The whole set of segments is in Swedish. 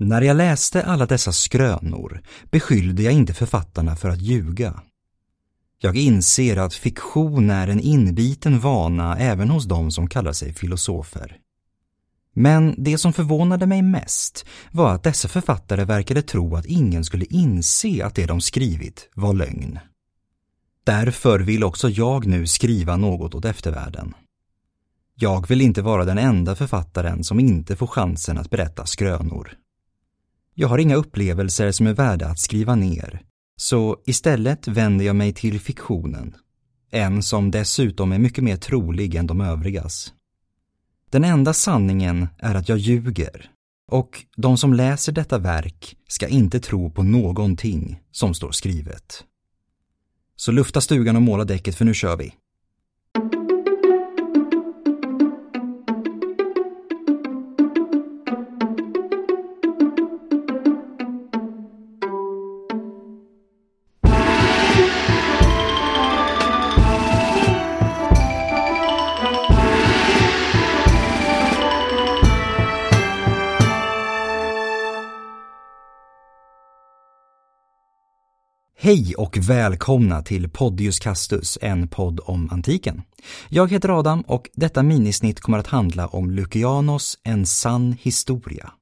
När jag läste alla dessa skrönor beskyllde jag inte författarna för att ljuga. Jag inser att fiktion är en inbiten vana även hos de som kallar sig filosofer. Men det som förvånade mig mest var att dessa författare verkade tro att ingen skulle inse att det de skrivit var lögn. Därför vill också jag nu skriva något åt eftervärlden. Jag vill inte vara den enda författaren som inte får chansen att berätta skrönor. Jag har inga upplevelser som är värda att skriva ner, så istället vänder jag mig till fiktionen. En som dessutom är mycket mer trolig än de övrigas. Den enda sanningen är att jag ljuger och de som läser detta verk ska inte tro på någonting som står skrivet. Så lufta stugan och måla däcket för nu kör vi. Hej och välkomna till Podius Castus, en podd om antiken. Jag heter Adam och detta minisnitt kommer att handla om Lukianos, en sann historia.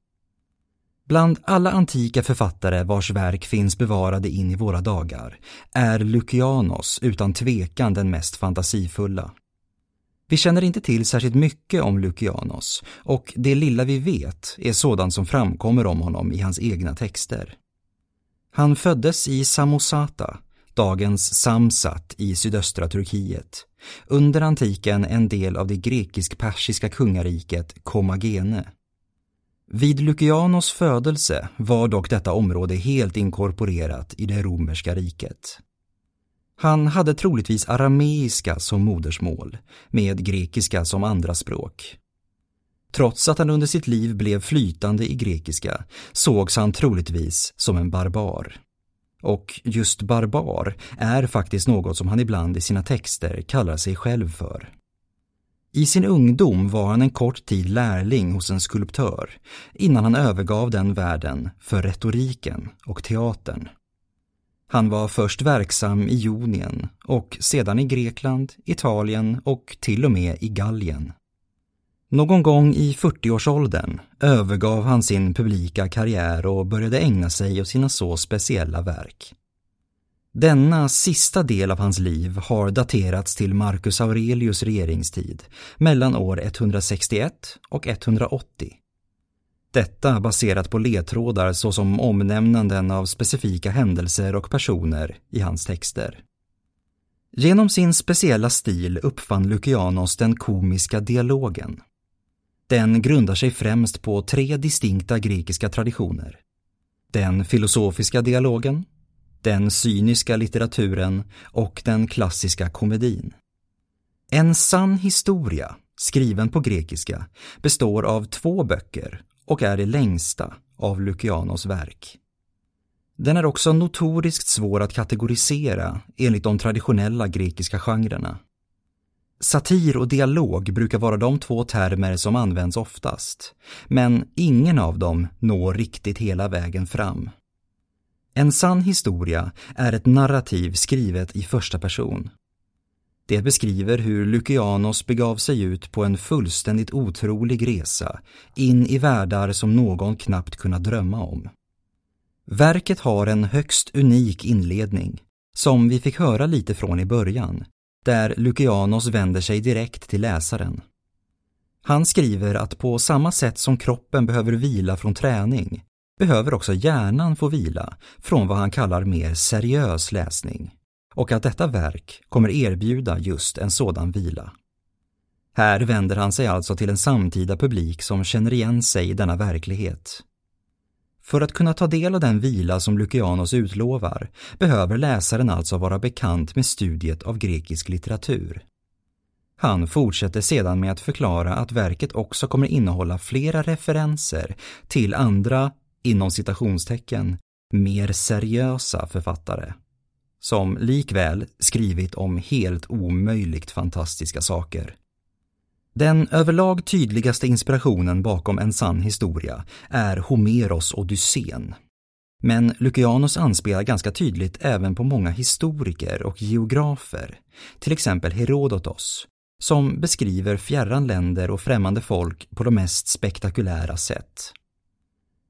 Bland alla antika författare vars verk finns bevarade in i våra dagar är Lukianos utan tvekan den mest fantasifulla. Vi känner inte till särskilt mycket om Lukianos och det lilla vi vet är sådant som framkommer om honom i hans egna texter. Han föddes i Samosata, dagens Samsat i sydöstra Turkiet, under antiken en del av det grekisk-persiska kungariket Komagene. Vid Lukianos födelse var dock detta område helt inkorporerat i det romerska riket. Han hade troligtvis arameiska som modersmål, med grekiska som andra språk. Trots att han under sitt liv blev flytande i grekiska sågs han troligtvis som en barbar. Och just barbar är faktiskt något som han ibland i sina texter kallar sig själv för. I sin ungdom var han en kort tid lärling hos en skulptör innan han övergav den världen för retoriken och teatern. Han var först verksam i Jonien och sedan i Grekland, Italien och till och med i Gallien. Någon gång i 40-årsåldern övergav han sin publika karriär och började ägna sig åt sina så speciella verk. Denna sista del av hans liv har daterats till Marcus Aurelius regeringstid mellan år 161 och 180. Detta baserat på ledtrådar såsom omnämnanden av specifika händelser och personer i hans texter. Genom sin speciella stil uppfann Lukianos den komiska dialogen. Den grundar sig främst på tre distinkta grekiska traditioner. Den filosofiska dialogen, den cyniska litteraturen och den klassiska komedin. En sann historia, skriven på grekiska, består av två böcker och är det längsta av Lukianos verk. Den är också notoriskt svår att kategorisera enligt de traditionella grekiska genrerna. Satir och dialog brukar vara de två termer som används oftast, men ingen av dem når riktigt hela vägen fram. En sann historia är ett narrativ skrivet i första person. Det beskriver hur Lukianos begav sig ut på en fullständigt otrolig resa in i världar som någon knappt kunnat drömma om. Verket har en högst unik inledning, som vi fick höra lite från i början, där Lukianos vänder sig direkt till läsaren. Han skriver att på samma sätt som kroppen behöver vila från träning behöver också hjärnan få vila från vad han kallar mer seriös läsning och att detta verk kommer erbjuda just en sådan vila. Här vänder han sig alltså till en samtida publik som känner igen sig i denna verklighet för att kunna ta del av den vila som Lukianos utlovar behöver läsaren alltså vara bekant med studiet av grekisk litteratur. Han fortsätter sedan med att förklara att verket också kommer innehålla flera referenser till andra, inom citationstecken, mer seriösa författare som likväl skrivit om helt omöjligt fantastiska saker. Den överlag tydligaste inspirationen bakom en sann historia är Homeros Odysseen. Men Lukianos anspelar ganska tydligt även på många historiker och geografer, till exempel Herodotos, som beskriver fjärran länder och främmande folk på de mest spektakulära sätt.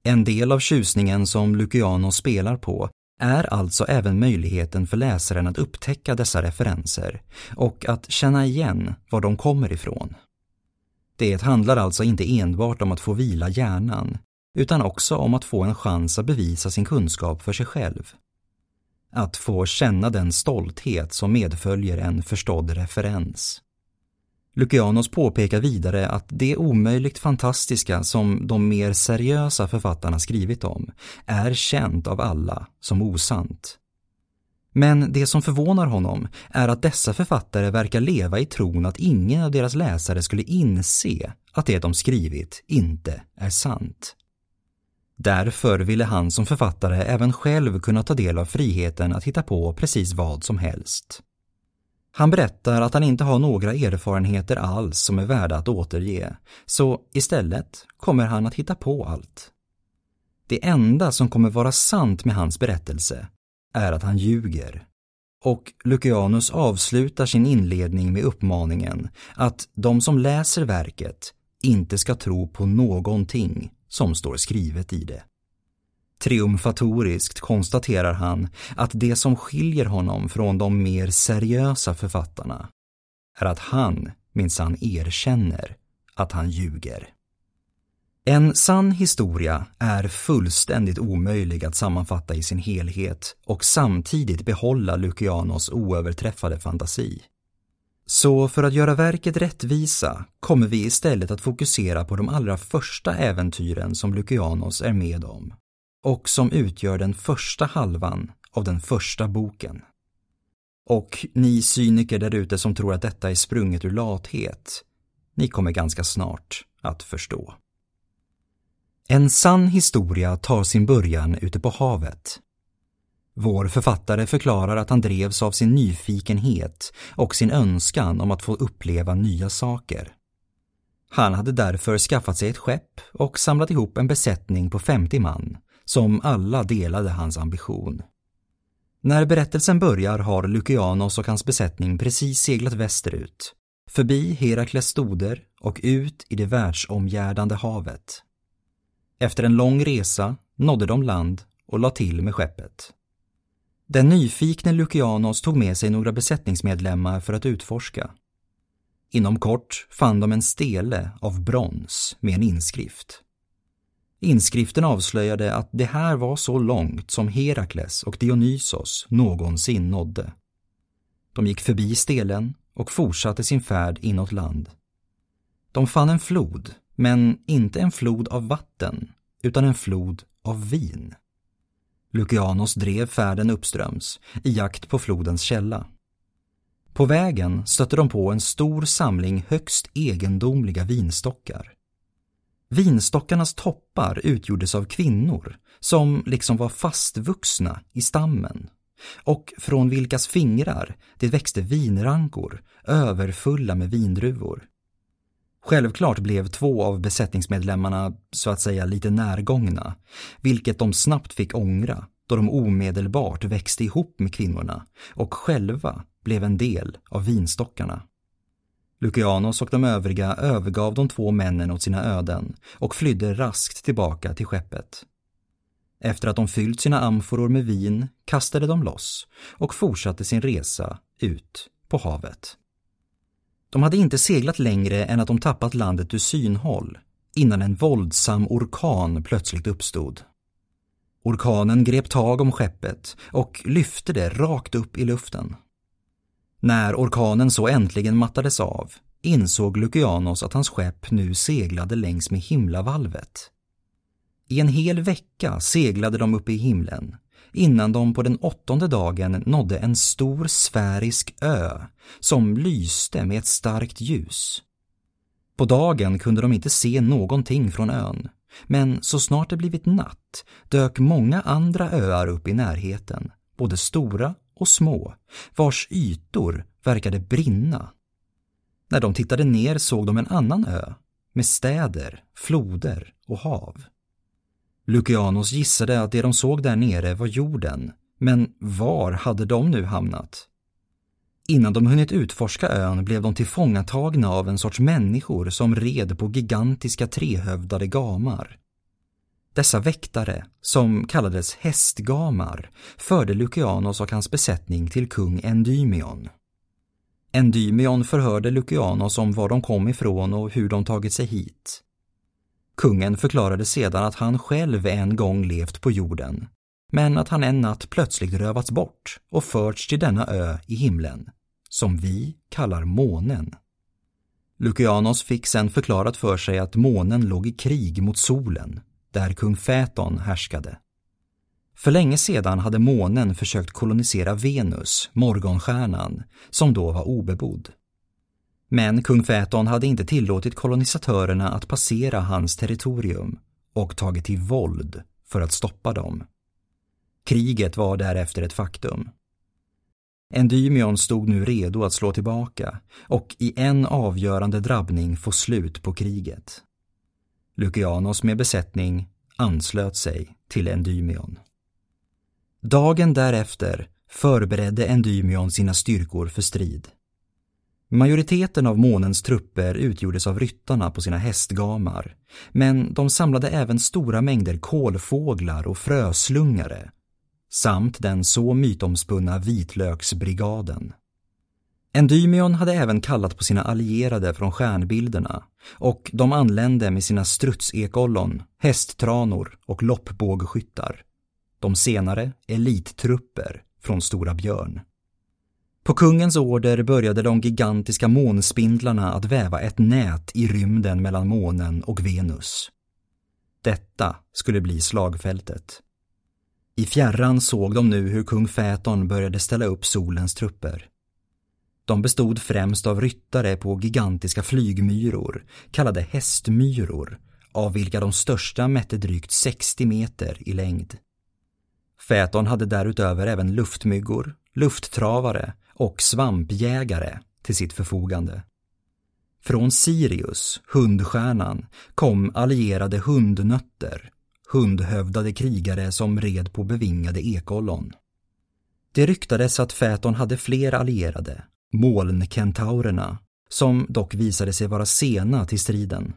En del av tjusningen som Lucianus spelar på är alltså även möjligheten för läsaren att upptäcka dessa referenser och att känna igen var de kommer ifrån. Det handlar alltså inte enbart om att få vila hjärnan, utan också om att få en chans att bevisa sin kunskap för sig själv. Att få känna den stolthet som medföljer en förstådd referens. Lukianos påpekar vidare att det omöjligt fantastiska som de mer seriösa författarna skrivit om är känt av alla som osant. Men det som förvånar honom är att dessa författare verkar leva i tron att ingen av deras läsare skulle inse att det de skrivit inte är sant. Därför ville han som författare även själv kunna ta del av friheten att hitta på precis vad som helst. Han berättar att han inte har några erfarenheter alls som är värda att återge, så istället kommer han att hitta på allt. Det enda som kommer vara sant med hans berättelse är att han ljuger. Och Lucianus avslutar sin inledning med uppmaningen att de som läser verket inte ska tro på någonting som står skrivet i det. Triumfatoriskt konstaterar han att det som skiljer honom från de mer seriösa författarna är att han minsann erkänner att han ljuger. En sann historia är fullständigt omöjlig att sammanfatta i sin helhet och samtidigt behålla Lucianos oöverträffade fantasi. Så för att göra verket rättvisa kommer vi istället att fokusera på de allra första äventyren som Lucianos är med om och som utgör den första halvan av den första boken. Och ni cyniker därute som tror att detta är sprunget ur lathet, ni kommer ganska snart att förstå. En sann historia tar sin början ute på havet. Vår författare förklarar att han drevs av sin nyfikenhet och sin önskan om att få uppleva nya saker. Han hade därför skaffat sig ett skepp och samlat ihop en besättning på 50 man som alla delade hans ambition. När berättelsen börjar har Lukianos och hans besättning precis seglat västerut, förbi Herakles stoder och ut i det världsomgärdande havet. Efter en lång resa nådde de land och la till med skeppet. Den nyfikne Lukianos tog med sig några besättningsmedlemmar för att utforska. Inom kort fann de en stele av brons med en inskrift. Inskriften avslöjade att det här var så långt som Herakles och Dionysos någonsin nådde. De gick förbi stelen och fortsatte sin färd inåt land. De fann en flod, men inte en flod av vatten, utan en flod av vin. Lucianos drev färden uppströms i jakt på flodens källa. På vägen stötte de på en stor samling högst egendomliga vinstockar. Vinstockarnas toppar utgjordes av kvinnor som liksom var fastvuxna i stammen och från vilkas fingrar det växte vinrankor överfulla med vindruvor. Självklart blev två av besättningsmedlemmarna så att säga lite närgångna, vilket de snabbt fick ångra då de omedelbart växte ihop med kvinnorna och själva blev en del av vinstockarna. Lucianos och de övriga övergav de två männen åt sina öden och flydde raskt tillbaka till skeppet. Efter att de fyllt sina amforor med vin kastade de loss och fortsatte sin resa ut på havet. De hade inte seglat längre än att de tappat landet ur synhåll innan en våldsam orkan plötsligt uppstod. Orkanen grep tag om skeppet och lyfte det rakt upp i luften. När orkanen så äntligen mattades av insåg Lucianos att hans skepp nu seglade längs med himlavalvet. I en hel vecka seglade de upp i himlen innan de på den åttonde dagen nådde en stor sfärisk ö som lyste med ett starkt ljus. På dagen kunde de inte se någonting från ön, men så snart det blivit natt dök många andra öar upp i närheten, både stora och små, vars ytor verkade brinna. När de tittade ner såg de en annan ö med städer, floder och hav. Lucianos gissade att det de såg där nere var jorden, men var hade de nu hamnat? Innan de hunnit utforska ön blev de tillfångatagna av en sorts människor som red på gigantiska trehövdade gamar. Dessa väktare, som kallades hästgamar, förde Lucianos och hans besättning till kung Endymion. Endymion förhörde Lucianos om var de kom ifrån och hur de tagit sig hit. Kungen förklarade sedan att han själv en gång levt på jorden, men att han en natt plötsligt rövats bort och förts till denna ö i himlen, som vi kallar månen. Lucianos fick sen förklarat för sig att månen låg i krig mot solen, där kung Fäton härskade. För länge sedan hade månen försökt kolonisera Venus, morgonstjärnan, som då var obebodd. Men kung Fäton hade inte tillåtit kolonisatörerna att passera hans territorium och tagit till våld för att stoppa dem. Kriget var därefter ett faktum. Endymion stod nu redo att slå tillbaka och i en avgörande drabbning få slut på kriget. Lucianos med besättning anslöt sig till Endymion. Dagen därefter förberedde Endymion sina styrkor för strid. Majoriteten av månens trupper utgjordes av ryttarna på sina hästgamar, men de samlade även stora mängder kolfåglar och fröslungare, samt den så mytomspunna vitlöksbrigaden. Endymion hade även kallat på sina allierade från stjärnbilderna och de anlände med sina strutsekollon, hästtranor och loppbågskyttar. De senare elittrupper från Stora Björn. På kungens order började de gigantiska månspindlarna att väva ett nät i rymden mellan månen och Venus. Detta skulle bli slagfältet. I fjärran såg de nu hur kung Fäton började ställa upp solens trupper. De bestod främst av ryttare på gigantiska flygmyror, kallade hästmyror, av vilka de största mätte drygt 60 meter i längd. Fäton hade därutöver även luftmyggor, lufttravare och svampjägare till sitt förfogande. Från Sirius, hundstjärnan, kom allierade hundnötter, hundhövdade krigare som red på bevingade ekollon. Det ryktades att Fäton hade fler allierade, molnkentaurerna, som dock visade sig vara sena till striden.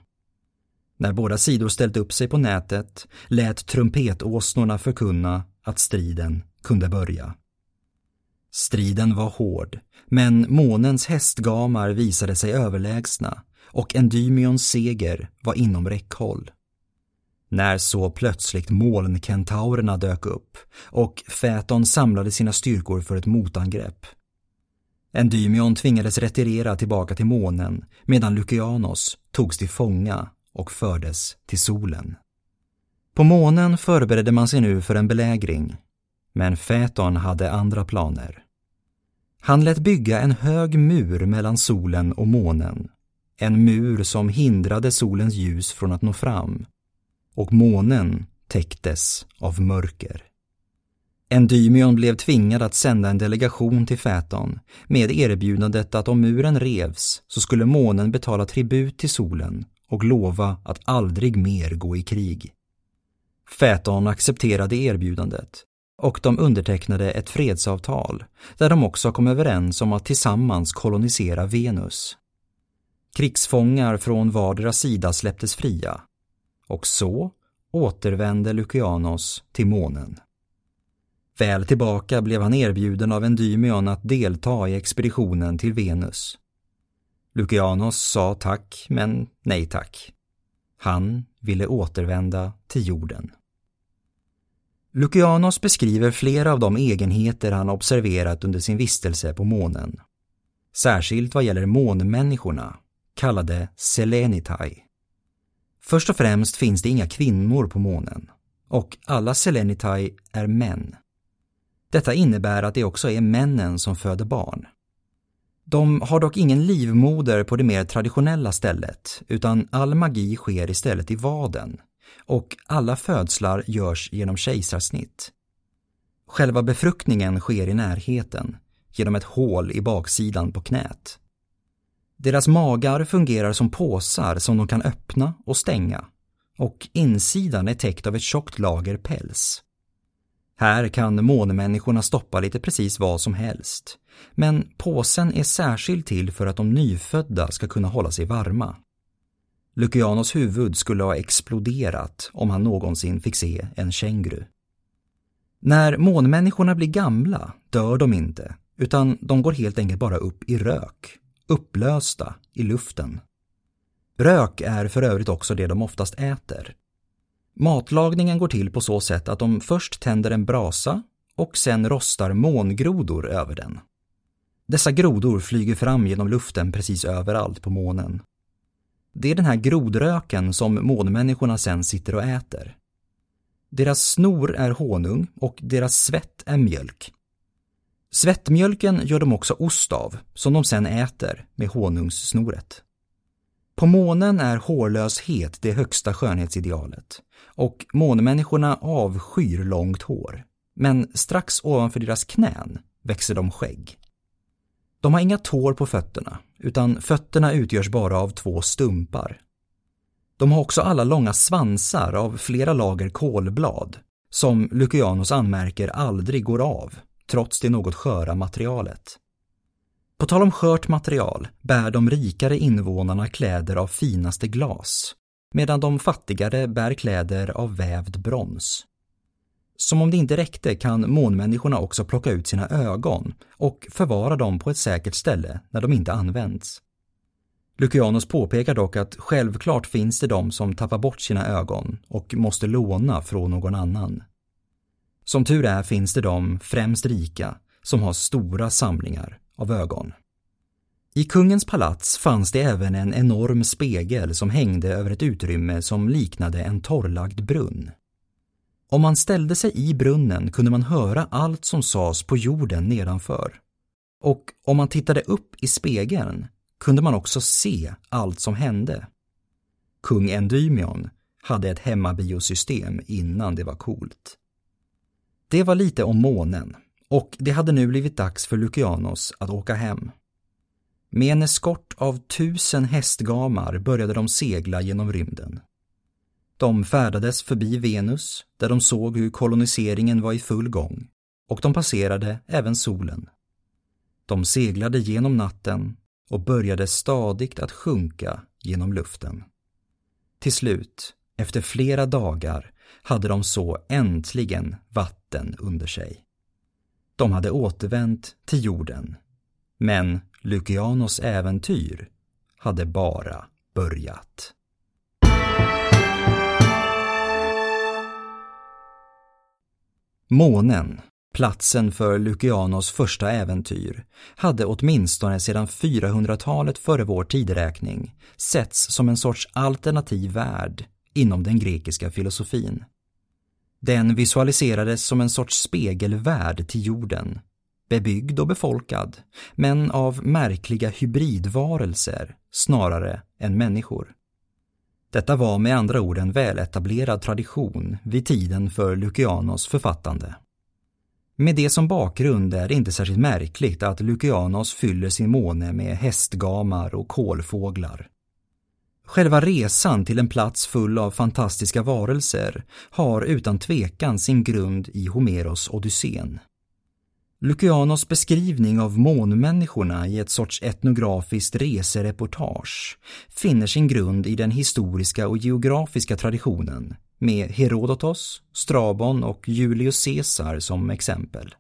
När båda sidor ställt upp sig på nätet lät trumpetåsnorna förkunna att striden kunde börja. Striden var hård, men månens hästgamar visade sig överlägsna och Endymions seger var inom räckhåll. När så plötsligt molnkentaurerna dök upp och Fäton samlade sina styrkor för ett motangrepp. Endymion tvingades retirera tillbaka till månen medan Lukianos togs till fånga och fördes till solen. På månen förberedde man sig nu för en belägring, men Fäton hade andra planer. Han lät bygga en hög mur mellan solen och månen, en mur som hindrade solens ljus från att nå fram, och månen täcktes av mörker. Endymion blev tvingad att sända en delegation till Fäton med erbjudandet att om muren revs så skulle månen betala tribut till solen och lova att aldrig mer gå i krig. Fäton accepterade erbjudandet och de undertecknade ett fredsavtal där de också kom överens om att tillsammans kolonisera Venus. Krigsfångar från vardera sida släpptes fria och så återvände Lucianos till månen. Väl tillbaka blev han erbjuden av Endymion att delta i expeditionen till Venus. Lucianos sa tack, men nej tack. Han ville återvända till jorden. Lukianos beskriver flera av de egenheter han observerat under sin vistelse på månen. Särskilt vad gäller månmänniskorna, kallade Selenitai. Först och främst finns det inga kvinnor på månen och alla Selenitai är män. Detta innebär att det också är männen som föder barn. De har dock ingen livmoder på det mer traditionella stället utan all magi sker istället i vaden och alla födslar görs genom kejsarsnitt. Själva befruktningen sker i närheten genom ett hål i baksidan på knät. Deras magar fungerar som påsar som de kan öppna och stänga och insidan är täckt av ett tjockt lager päls. Här kan månmänniskorna stoppa lite precis vad som helst. Men påsen är särskild till för att de nyfödda ska kunna hålla sig varma. Lucianos huvud skulle ha exploderat om han någonsin fick se en känguru. När månmänniskorna blir gamla dör de inte, utan de går helt enkelt bara upp i rök, upplösta i luften. Rök är för övrigt också det de oftast äter. Matlagningen går till på så sätt att de först tänder en brasa och sen rostar mångrodor över den. Dessa grodor flyger fram genom luften precis överallt på månen. Det är den här grodröken som månmänniskorna sen sitter och äter. Deras snor är honung och deras svett är mjölk. Svettmjölken gör de också ost av, som de sen äter med honungssnoret. På månen är hårlöshet det högsta skönhetsidealet och månmänniskorna avskyr långt hår. Men strax ovanför deras knän växer de skägg. De har inga tår på fötterna, utan fötterna utgörs bara av två stumpar. De har också alla långa svansar av flera lager kolblad, som Lucianus anmärker aldrig går av, trots det något sköra materialet. På tal om skört material bär de rikare invånarna kläder av finaste glas, medan de fattigare bär kläder av vävd brons. Som om det inte räckte kan månmänniskorna också plocka ut sina ögon och förvara dem på ett säkert ställe när de inte används. Lucianus påpekar dock att självklart finns det de som tappar bort sina ögon och måste låna från någon annan. Som tur är finns det de, främst rika, som har stora samlingar av ögon. I kungens palats fanns det även en enorm spegel som hängde över ett utrymme som liknade en torrlagd brunn. Om man ställde sig i brunnen kunde man höra allt som sades på jorden nedanför. Och om man tittade upp i spegeln kunde man också se allt som hände. Kung Endymion hade ett hemmabiosystem innan det var coolt. Det var lite om månen och det hade nu blivit dags för Lucianos att åka hem. Med en eskort av tusen hästgamar började de segla genom rymden. De färdades förbi Venus, där de såg hur koloniseringen var i full gång, och de passerade även solen. De seglade genom natten och började stadigt att sjunka genom luften. Till slut, efter flera dagar, hade de så äntligen vatten under sig. De hade återvänt till jorden. Men Lucianos äventyr hade bara börjat. Månen, platsen för Lucianos första äventyr, hade åtminstone sedan 400-talet före vår tideräkning setts som en sorts alternativ värld inom den grekiska filosofin. Den visualiserades som en sorts spegelvärld till jorden, bebyggd och befolkad, men av märkliga hybridvarelser snarare än människor. Detta var med andra ord en väletablerad tradition vid tiden för Lucianos författande. Med det som bakgrund är det inte särskilt märkligt att Lucianos fyller sin måne med hästgamar och kolfåglar. Själva resan till en plats full av fantastiska varelser har utan tvekan sin grund i Homeros Odysseen. Lucianos beskrivning av månmänniskorna i ett sorts etnografiskt resereportage finner sin grund i den historiska och geografiska traditionen med Herodotos, Strabon och Julius Caesar som exempel.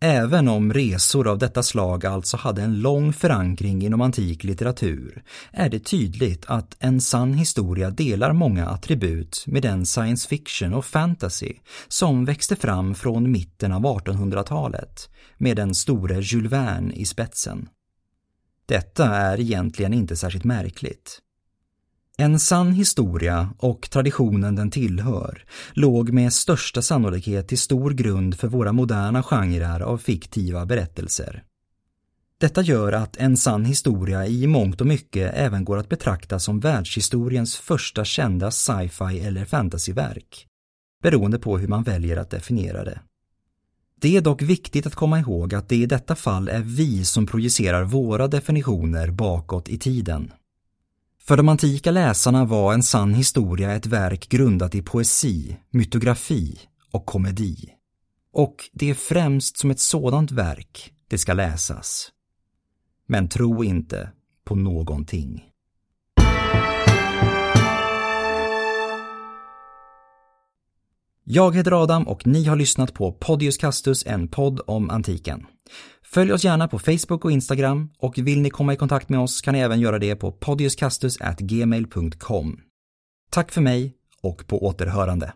Även om resor av detta slag alltså hade en lång förankring inom antik litteratur är det tydligt att en sann historia delar många attribut med den science fiction och fantasy som växte fram från mitten av 1800-talet med den store Jules Verne i spetsen. Detta är egentligen inte särskilt märkligt. En sann historia och traditionen den tillhör låg med största sannolikhet till stor grund för våra moderna genrer av fiktiva berättelser. Detta gör att en sann historia i mångt och mycket även går att betrakta som världshistoriens första kända sci-fi eller fantasyverk, beroende på hur man väljer att definiera det. Det är dock viktigt att komma ihåg att det i detta fall är vi som projicerar våra definitioner bakåt i tiden. För de antika läsarna var en sann historia ett verk grundat i poesi, mytografi och komedi. Och det är främst som ett sådant verk det ska läsas. Men tro inte på någonting. Jag heter Adam och ni har lyssnat på Podius Castus, en podd om antiken. Följ oss gärna på Facebook och Instagram och vill ni komma i kontakt med oss kan ni även göra det på podiuscastus@gmail.com. Tack för mig och på återhörande.